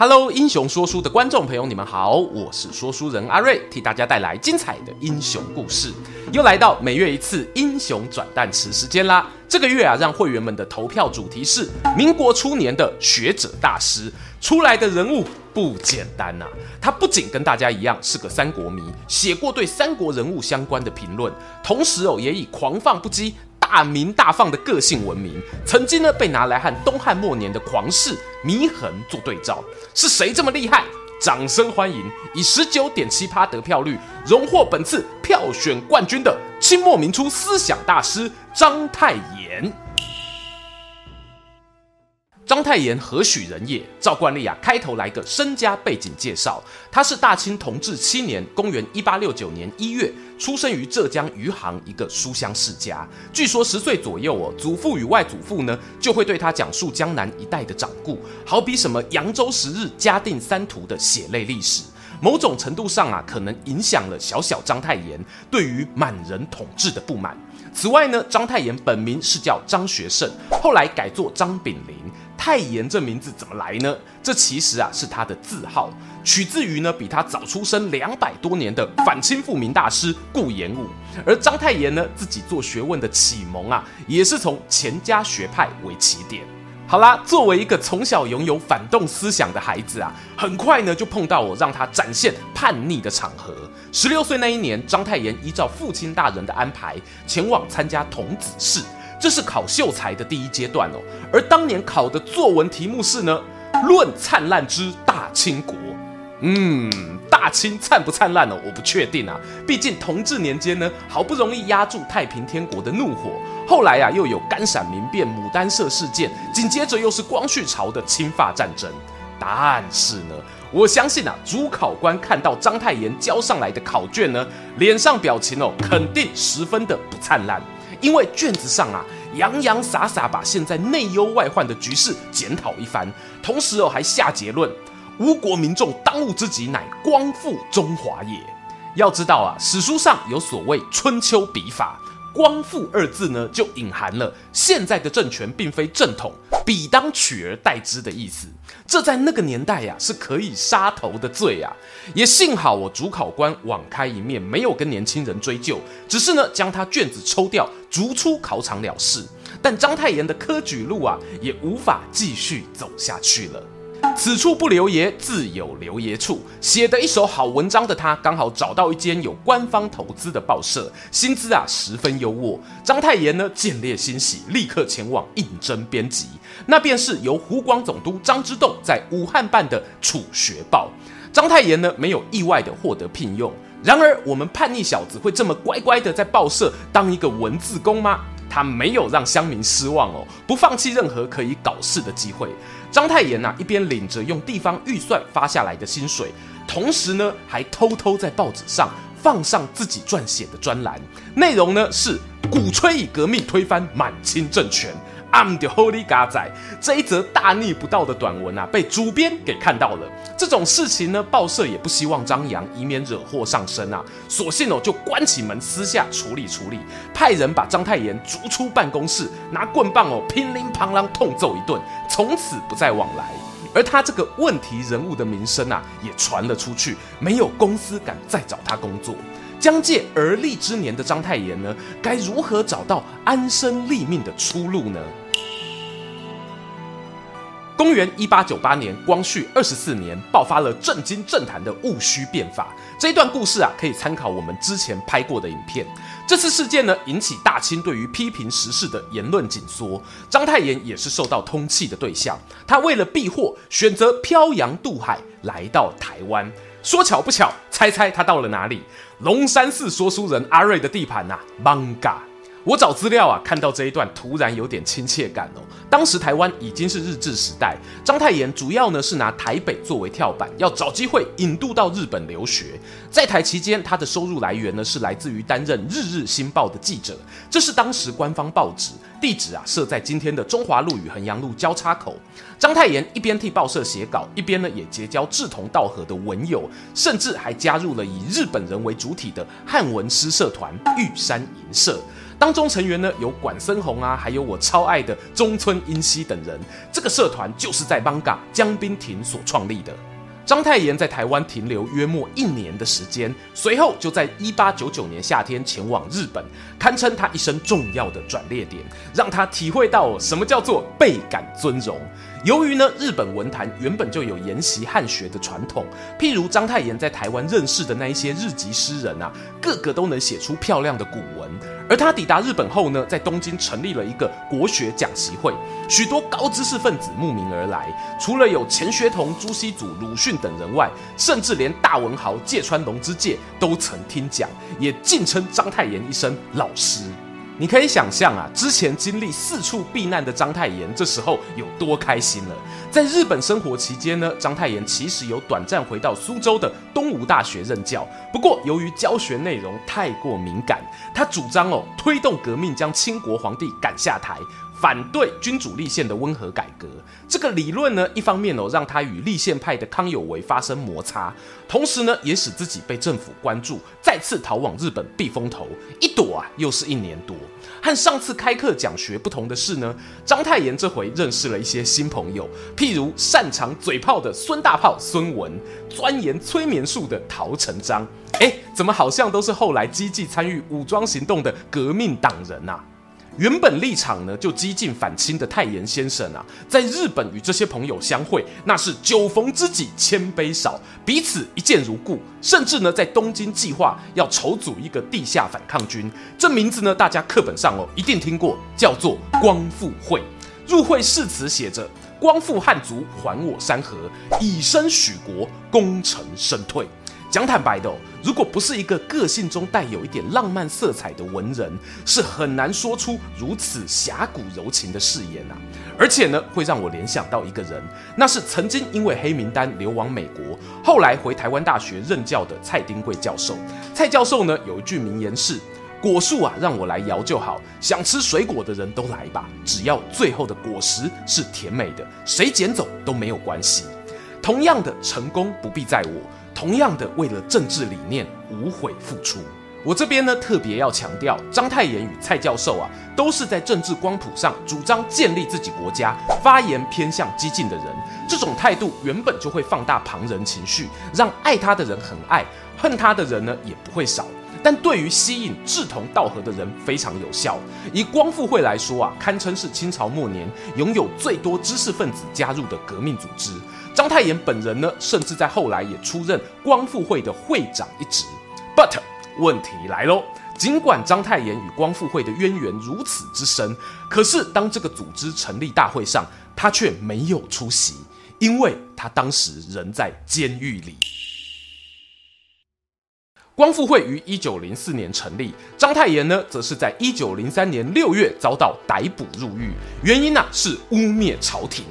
Hello，英雄说书的观众朋友，你们好，我是说书人阿瑞，替大家带来精彩的英雄故事。又来到每月一次英雄转蛋池时间啦。这个月啊，让会员们的投票主题是民国初年的学者大师，出来的人物不简单呐、啊。他不仅跟大家一样是个三国迷，写过对三国人物相关的评论，同时哦，也以狂放不羁。大鸣大放的个性文明，曾经呢被拿来和东汉末年的狂士祢衡做对照。是谁这么厉害？掌声欢迎！以十九点七趴得票率，荣获本次票选冠军的清末民初思想大师章太炎。章太炎何许人也？照惯例啊，开头来个身家背景介绍。他是大清同治七年（公元一八六九年一月）出生于浙江余杭一个书香世家。据说十岁左右哦，祖父与外祖父呢就会对他讲述江南一带的掌故，好比什么扬州十日、嘉定三屠的血泪历史。某种程度上啊，可能影响了小小章太炎对于满人统治的不满。此外呢，章太炎本名是叫张学圣，后来改作张炳麟。太炎这名字怎么来呢？这其实啊是他的字号，取自于呢比他早出生两百多年的反清复明大师顾炎武。而章太炎呢自己做学问的启蒙啊，也是从钱家学派为起点。好啦，作为一个从小拥有反动思想的孩子啊，很快呢就碰到我让他展现叛逆的场合。十六岁那一年，章太炎依照父亲大人的安排，前往参加童子试。这是考秀才的第一阶段哦，而当年考的作文题目是呢，论灿烂之大清国。嗯，大清灿不灿烂呢？我不确定啊，毕竟同治年间呢，好不容易压住太平天国的怒火，后来啊又有甘陕民变、牡丹社事件，紧接着又是光绪朝的侵华战争。但是呢，我相信啊，主考官看到章太炎交上来的考卷呢，脸上表情哦，肯定十分的不灿烂。因为卷子上啊，洋洋洒洒把现在内忧外患的局势检讨一番，同时哦还下结论：吾国民众当务之急乃光复中华也。要知道啊，史书上有所谓春秋笔法。光复二字呢，就隐含了现在的政权并非正统，彼当取而代之的意思。这在那个年代呀，是可以杀头的罪啊。也幸好我主考官网开一面，没有跟年轻人追究，只是呢将他卷子抽掉，逐出考场了事。但章太炎的科举路啊，也无法继续走下去了。此处不留爷，自有留爷处。写得一手好文章的他，刚好找到一间有官方投资的报社，薪资啊十分优渥。章太炎呢见猎心喜，立刻前往应征编辑。那便是由湖广总督张之洞在武汉办的《楚学报》。章太炎呢没有意外的获得聘用。然而，我们叛逆小子会这么乖乖的在报社当一个文字工吗？他没有让乡民失望哦，不放弃任何可以搞事的机会。章太炎呐、啊，一边领着用地方预算发下来的薪水，同时呢，还偷偷在报纸上放上自己撰写的专栏，内容呢是鼓吹以革命推翻满清政权。I'm the holy god 仔，这一则大逆不道的短文啊，被主编给看到了。这种事情呢，报社也不希望张扬，以免惹祸上身啊。索性哦，就关起门，私下处理处理，派人把章太炎逐出办公室，拿棍棒哦，乒铃乓啷痛揍一顿，从此不再往来。而他这个问题人物的名声啊，也传了出去，没有公司敢再找他工作。将届而立之年的章太炎呢，该如何找到安身立命的出路呢？公元一八九八年，光绪二十四年，爆发了震惊政坛的戊戌变法。这一段故事啊，可以参考我们之前拍过的影片。这次事件呢，引起大清对于批评时事的言论紧缩，章太炎也是受到通缉的对象。他为了避祸，选择漂洋渡海来到台湾。说巧不巧，猜猜他到了哪里？龙山寺说书人阿瑞的地盘呐、啊，艋舺。我找资料啊，看到这一段突然有点亲切感哦。当时台湾已经是日治时代，章太炎主要呢是拿台北作为跳板，要找机会引渡到日本留学。在台期间，他的收入来源呢是来自于担任《日日新报》的记者，这是当时官方报纸，地址啊设在今天的中华路与衡阳路交叉口。章太炎一边替报社写稿，一边呢也结交志同道合的文友，甚至还加入了以日本人为主体的汉文诗社团玉山银社。当中成员呢有管森弘啊，还有我超爱的中村英熙等人。这个社团就是在 Manga 江滨亭所创立的。章太炎在台湾停留约莫一年的时间，随后就在一八九九年夏天前往日本，堪称他一生重要的转捩点，让他体会到什么叫做倍感尊荣。由于呢，日本文坛原本就有研习汉学的传统，譬如章太炎在台湾认识的那一些日籍诗人啊，个个都能写出漂亮的古文。而他抵达日本后呢，在东京成立了一个国学讲习会，许多高知识分子慕名而来。除了有钱学同、朱熹祖、鲁迅等人外，甚至连大文豪芥川龙之介都曾听讲，也敬称章太炎一声老师。你可以想象啊，之前经历四处避难的章太炎，这时候有多开心了。在日本生活期间呢，章太炎其实有短暂回到苏州的东吴大学任教，不过由于教学内容太过敏感，他主张哦推动革命，将清国皇帝赶下台。反对君主立宪的温和改革，这个理论呢，一方面哦让他与立宪派的康有为发生摩擦，同时呢也使自己被政府关注，再次逃往日本避风头，一躲啊又是一年多。和上次开课讲学不同的是呢，章太炎这回认识了一些新朋友，譬如擅长嘴炮的孙大炮孙文，钻研催眠术的陶成章，哎，怎么好像都是后来积极参与武装行动的革命党人啊？原本立场呢就激进反清的太炎先生啊，在日本与这些朋友相会，那是酒逢知己千杯少，彼此一见如故。甚至呢，在东京计划要筹组一个地下反抗军，这名字呢，大家课本上哦一定听过，叫做光复会。入会誓词写着：“光复汉族，还我山河，以身许国，功成身退。”讲坦白的，如果不是一个个性中带有一点浪漫色彩的文人，是很难说出如此侠骨柔情的誓言啊。而且呢，会让我联想到一个人，那是曾经因为黑名单流亡美国，后来回台湾大学任教的蔡丁贵教授。蔡教授呢，有一句名言是：“果树啊，让我来摇就好，想吃水果的人都来吧，只要最后的果实是甜美的，谁捡走都没有关系。”同样的成功不必在我。同样的，为了政治理念无悔付出。我这边呢，特别要强调，章太炎与蔡教授啊，都是在政治光谱上主张建立自己国家、发言偏向激进的人。这种态度原本就会放大旁人情绪，让爱他的人很爱，恨他的人呢也不会少。但对于吸引志同道合的人非常有效。以光复会来说啊，堪称是清朝末年拥有最多知识分子加入的革命组织。章太炎本人呢，甚至在后来也出任光复会的会长一职。But 问题来喽，尽管章太炎与光复会的渊源如此之深，可是当这个组织成立大会上，他却没有出席，因为他当时人在监狱里。光复会于一九零四年成立，章太炎呢，则是在一九零三年六月遭到逮捕入狱，原因呢、啊、是污蔑朝廷。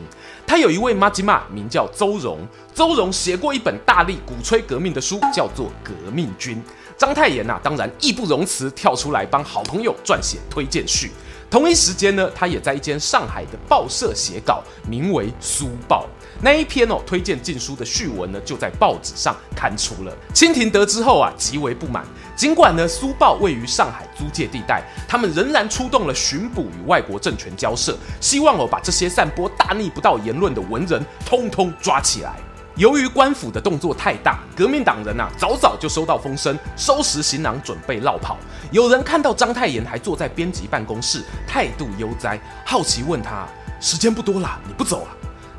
他有一位麻吉嘛，名叫邹容。邹容写过一本大力鼓吹革命的书，叫做《革命军》。章太炎呐、啊，当然义不容辞，跳出来帮好朋友撰写推荐序。同一时间呢，他也在一间上海的报社写稿，名为《苏报》。那一篇哦推荐禁书的序文呢，就在报纸上刊出了。清廷得知后啊，极为不满。尽管呢，《苏报》位于上海租界地带，他们仍然出动了巡捕与外国政权交涉，希望哦把这些散播大逆不道言论的文人通通抓起来。由于官府的动作太大，革命党人啊早早就收到风声，收拾行囊准备落跑。有人看到章太炎还坐在编辑办公室，态度悠哉，好奇问他：“时间不多了，你不走啊？”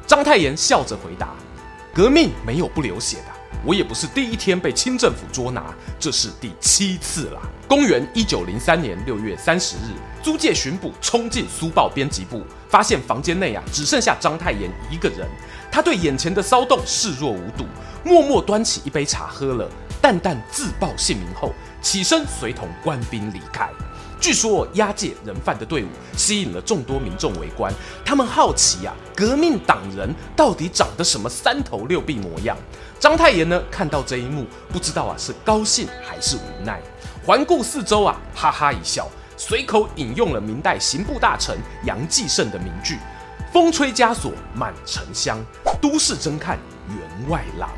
章太炎笑着回答：“革命没有不流血的，我也不是第一天被清政府捉拿，这是第七次了。”公元一九零三年六月三十日，租界巡捕冲进苏报编辑部，发现房间内啊只剩下章太炎一个人。他对眼前的骚动视若无睹，默默端起一杯茶喝了，淡淡自报姓名后，起身随同官兵离开。据说押解人犯的队伍吸引了众多民众围观，他们好奇啊，革命党人到底长得什么三头六臂模样？章太炎呢，看到这一幕，不知道啊是高兴还是无奈，环顾四周啊，哈哈一笑，随口引用了明代刑部大臣杨继盛的名句：“风吹枷锁满城香，都市侦探员外郎。”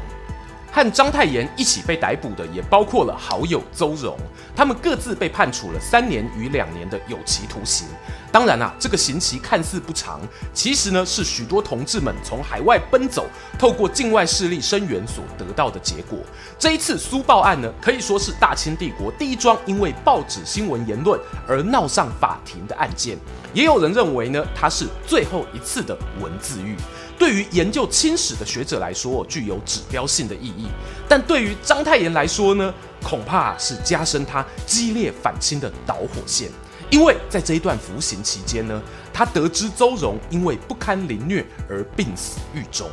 和章太炎一起被逮捕的也包括了好友邹容，他们各自被判处了三年与两年的有期徒刑。当然啊，这个刑期看似不长，其实呢是许多同志们从海外奔走，透过境外势力声援所得到的结果。这一次苏报案呢，可以说是大清帝国第一桩因为报纸新闻言论而闹上法庭的案件。也有人认为呢，它是最后一次的文字狱。对于研究清史的学者来说，具有指标性的意义；但对于章太炎来说呢，恐怕是加深他激烈反清的导火线。因为在这一段服刑期间呢，他得知邹容因为不堪凌虐而病死狱中。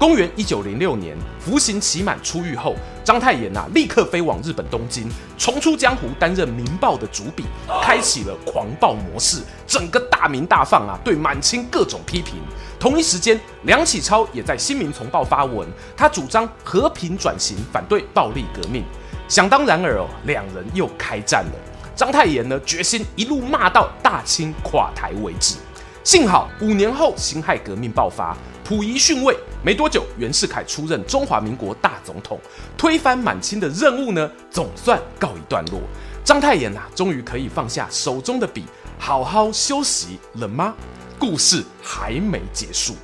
公元一九零六年，服刑期满出狱后，章太炎呐、立刻飞往日本东京，重出江湖，担任《民报》的主笔，开启了狂暴模式，整个大鸣大放啊，对满清各种批评。同一时间，梁启超也在《新民丛报》发文，他主张和平转型，反对暴力革命。想当然尔哦，两人又开战了。章太炎呢，决心一路骂到大清垮台为止。幸好五年后，辛亥革命爆发。溥仪逊位没多久，袁世凯出任中华民国大总统，推翻满清的任务呢，总算告一段落。章太炎呐、啊，终于可以放下手中的笔，好好休息了吗？故事还没结束。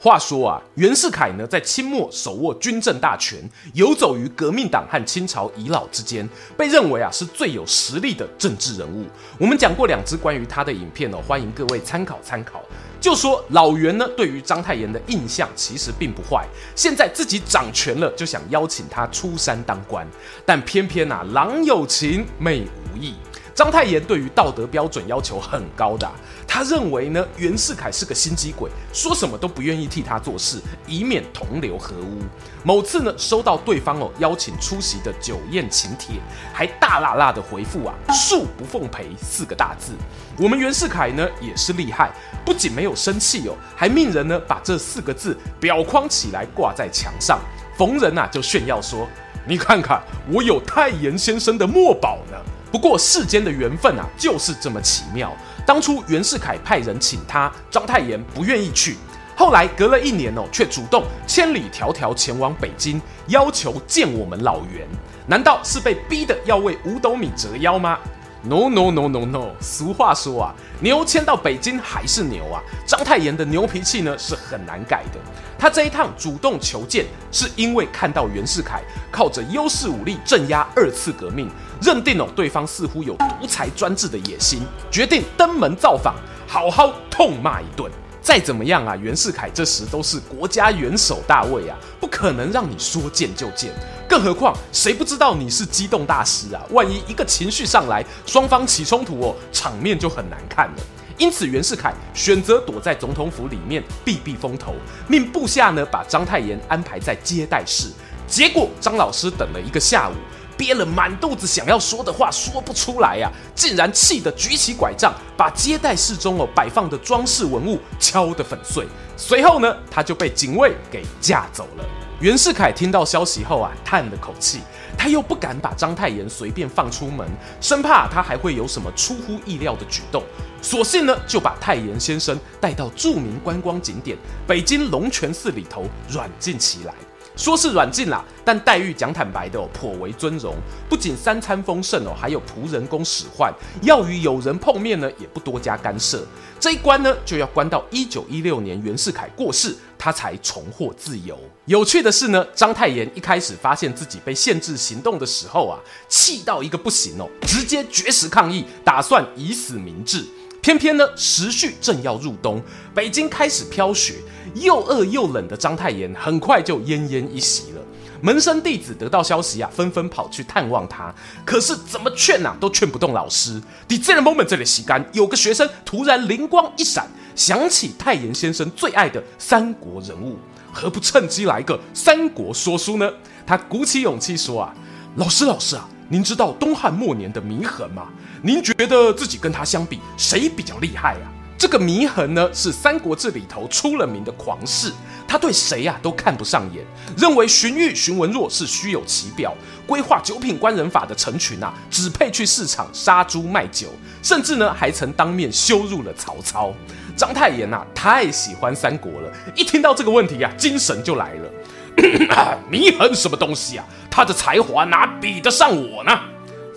话说啊，袁世凯呢，在清末手握军政大权，游走于革命党和清朝遗老之间，被认为啊是最有实力的政治人物。我们讲过两支关于他的影片哦，欢迎各位参考参考。就说老袁呢，对于章太炎的印象其实并不坏，现在自己掌权了，就想邀请他出山当官，但偏偏啊，郎有情，妹无意。章太炎对于道德标准要求很高的，他认为呢，袁世凯是个心机鬼，说什么都不愿意替他做事，以免同流合污。某次呢，收到对方哦邀请出席的酒宴请帖，还大剌剌的回复啊“恕不奉陪”四个大字。我们袁世凯呢也是厉害，不仅没有生气哦，还命人呢把这四个字裱框起来挂在墙上，逢人呐就炫耀说：“你看看，我有太炎先生的墨宝呢。”不过世间的缘分啊，就是这么奇妙。当初袁世凯派人请他，章太炎不愿意去。后来隔了一年哦，却主动千里迢迢前往北京，要求见我们老袁。难道是被逼的要为五斗米折腰吗？No no no no no！俗话说啊，牛牵到北京还是牛啊。章太炎的牛脾气呢是很难改的。他这一趟主动求见，是因为看到袁世凯靠着优势武力镇压二次革命，认定哦对方似乎有独裁专制的野心，决定登门造访，好好痛骂一顿。再怎么样啊，袁世凯这时都是国家元首大位啊，不可能让你说见就见。更何况，谁不知道你是机动大师啊？万一一个情绪上来，双方起冲突哦，场面就很难看了。因此，袁世凯选择躲在总统府里面避避风头，命部下呢把章太炎安排在接待室。结果，张老师等了一个下午。憋了满肚子想要说的话说不出来呀、啊，竟然气得举起拐杖，把接待室中哦摆放的装饰文物敲得粉碎。随后呢，他就被警卫给架走了。袁世凯听到消息后啊，叹了口气，他又不敢把章太炎随便放出门，生怕他还会有什么出乎意料的举动，索性呢就把太炎先生带到著名观光景点北京龙泉寺里头软禁起来。说是软禁啦，但待遇讲坦白的哦，颇为尊荣。不仅三餐丰盛哦，还有仆人供使唤，要与友人碰面呢，也不多加干涉。这一关呢，就要关到一九一六年袁世凯过世，他才重获自由。有趣的是呢，章太炎一开始发现自己被限制行动的时候啊，气到一个不行哦，直接绝食抗议，打算以死明志。偏偏呢，时序正要入冬，北京开始飘雪，又饿又冷的章太炎很快就奄奄一息了。门生弟子得到消息啊，纷纷跑去探望他，可是怎么劝呐、啊，都劝不动老师。在这个 moment 这里洗干，有个学生突然灵光一闪，想起太炎先生最爱的三国人物，何不趁机来个三国说书呢？他鼓起勇气说啊，老师老师啊。您知道东汉末年的祢衡吗？您觉得自己跟他相比，谁比较厉害啊？这个祢衡呢，是《三国志》里头出了名的狂士，他对谁呀、啊、都看不上眼，认为荀彧、荀文若是虚有其表，规划九品官人法的陈群啊，只配去市场杀猪卖酒，甚至呢还曾当面羞辱了曹操。章太炎呐、啊，太喜欢三国了，一听到这个问题啊，精神就来了。祢衡什么东西啊？他的才华哪比得上我呢？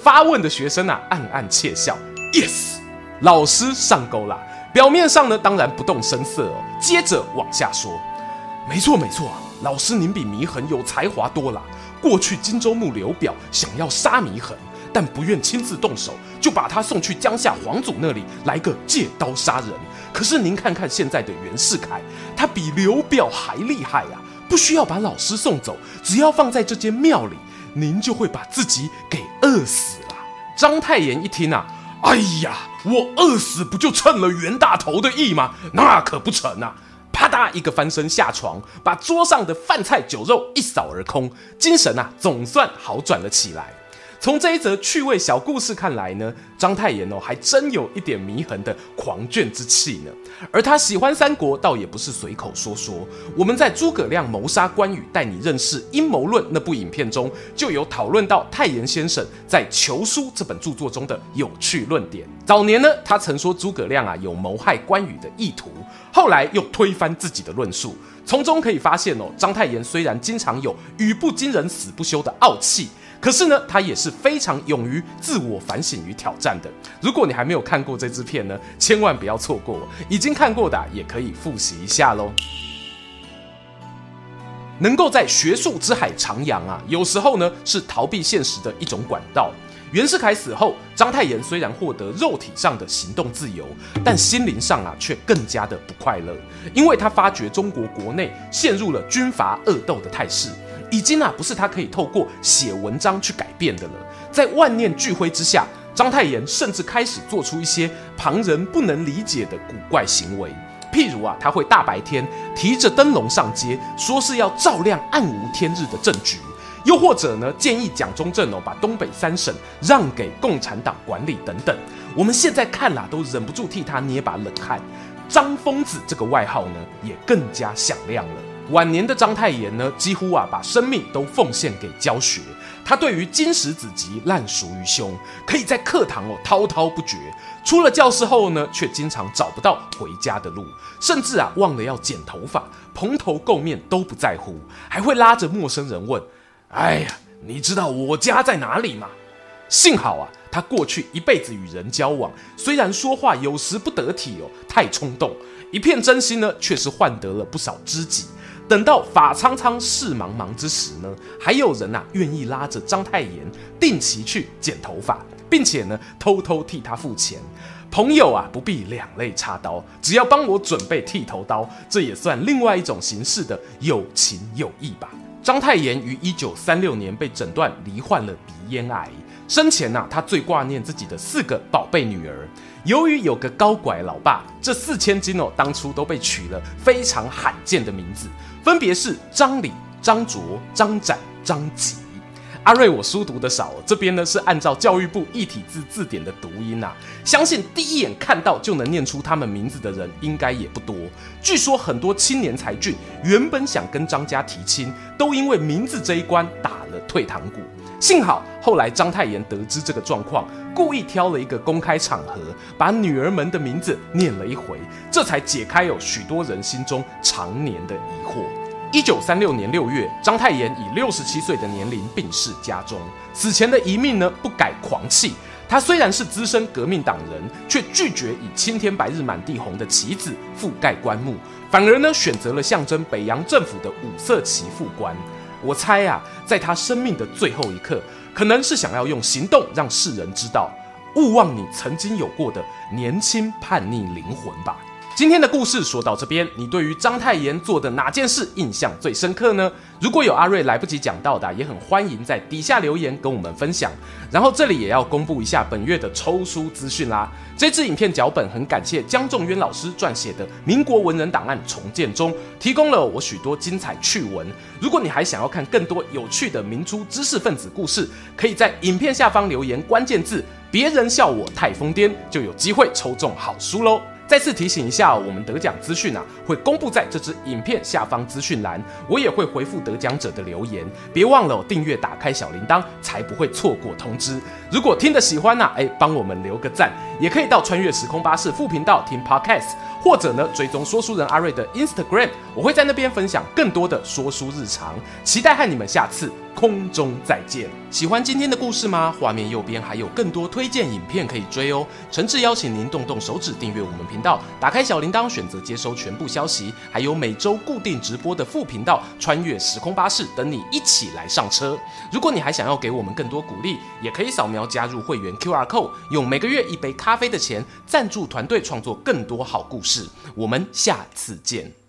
发问的学生啊，暗暗窃笑。Yes，老师上钩了。表面上呢，当然不动声色。接着往下说，没错没错啊，老师您比祢衡有才华多了。过去荆州牧刘表想要杀祢衡，但不愿亲自动手，就把他送去江夏皇祖那里来个借刀杀人。可是您看看现在的袁世凯，他比刘表还厉害呀、啊，不需要把老师送走，只要放在这间庙里，您就会把自己给饿死了。章太炎一听啊。哎呀，我饿死不就趁了袁大头的意吗？那可不成啊！啪嗒一个翻身下床，把桌上的饭菜酒肉一扫而空，精神啊总算好转了起来。从这一则趣味小故事看来呢，章太炎哦还真有一点祢衡的狂狷之气呢。而他喜欢三国，倒也不是随口说说。我们在诸葛亮谋杀关羽，带你认识阴谋论那部影片中，就有讨论到太炎先生在《求书》这本著作中的有趣论点。早年呢，他曾说诸葛亮啊有谋害关羽的意图，后来又推翻自己的论述。从中可以发现哦，章太炎虽然经常有语不惊人死不休的傲气。可是呢，他也是非常勇于自我反省与挑战的。如果你还没有看过这支片呢，千万不要错过。已经看过的也可以复习一下喽。能够在学术之海徜徉啊，有时候呢是逃避现实的一种管道。袁世凯死后，章太炎虽然获得肉体上的行动自由，但心灵上啊却更加的不快乐，因为他发觉中国国内陷入了军阀恶斗的态势。已经啊，不是他可以透过写文章去改变的了。在万念俱灰之下，章太炎甚至开始做出一些旁人不能理解的古怪行为。譬如啊，他会大白天提着灯笼上街，说是要照亮暗无天日的政局；又或者呢，建议蒋中正哦，把东北三省让给共产党管理等等。我们现在看啦，都忍不住替他捏把冷汗。张疯子这个外号呢，也更加响亮了。晚年的章太炎呢，几乎啊把生命都奉献给教学。他对于经史子集烂熟于胸，可以在课堂哦滔滔不绝。出了教室后呢，却经常找不到回家的路，甚至啊忘了要剪头发，蓬头垢面都不在乎，还会拉着陌生人问：“哎呀，你知道我家在哪里吗？”幸好啊，他过去一辈子与人交往，虽然说话有时不得体哦，太冲动，一片真心呢，却是换得了不少知己。等到发苍苍、事茫茫之时呢，还有人呐、啊、愿意拉着章太炎定期去剪头发，并且呢偷偷替他付钱。朋友啊，不必两肋插刀，只要帮我准备剃头刀，这也算另外一种形式的有情有义吧。章太炎于一九三六年被诊断罹患了鼻咽癌。生前呐、啊，他最挂念自己的四个宝贝女儿。由于有个高拐老爸，这四千金哦，当初都被取了非常罕见的名字，分别是张李、张卓、张展、张吉。阿瑞，我书读的少，这边呢是按照教育部一体字字典的读音呐、啊，相信第一眼看到就能念出他们名字的人应该也不多。据说很多青年才俊原本想跟张家提亲，都因为名字这一关打了退堂鼓。幸好后来章太炎得知这个状况，故意挑了一个公开场合，把女儿们的名字念了一回，这才解开有许多人心中常年的疑惑。一九三六年六月，章太炎以六十七岁的年龄病逝家中。死前的遗命呢，不改狂气。他虽然是资深革命党人，却拒绝以青天白日满地红的旗子覆盖棺木，反而呢，选择了象征北洋政府的五色旗副棺。我猜啊，在他生命的最后一刻，可能是想要用行动让世人知道，勿忘你曾经有过的年轻叛逆灵魂吧。今天的故事说到这边，你对于章太炎做的哪件事印象最深刻呢？如果有阿瑞来不及讲到的，也很欢迎在底下留言跟我们分享。然后这里也要公布一下本月的抽书资讯啦。这支影片脚本很感谢江仲渊老师撰写的《民国文人档案重建中》，提供了我许多精彩趣闻。如果你还想要看更多有趣的民初知识分子故事，可以在影片下方留言关键字“别人笑我太疯癫”，就有机会抽中好书喽。再次提醒一下，我们得奖资讯啊，会公布在这支影片下方资讯栏，我也会回复得奖者的留言。别忘了订阅，打开小铃铛，才不会错过通知。如果听得喜欢呢、啊，哎，帮我们留个赞，也可以到穿越时空巴士副频道听 Podcast，或者呢，追踪说书人阿瑞的 Instagram，我会在那边分享更多的说书日常。期待和你们下次空中再见！喜欢今天的故事吗？画面右边还有更多推荐影片可以追哦。诚挚邀请您动动手指订阅我们频道，打开小铃铛，选择接收全部消息，还有每周固定直播的副频道《穿越时空巴士》等你一起来上车。如果你还想要给我们更多鼓励，也可以扫描加入会员 QR Code，用每个月一杯咖啡的钱赞助团队创作更多好故事。我们下次见。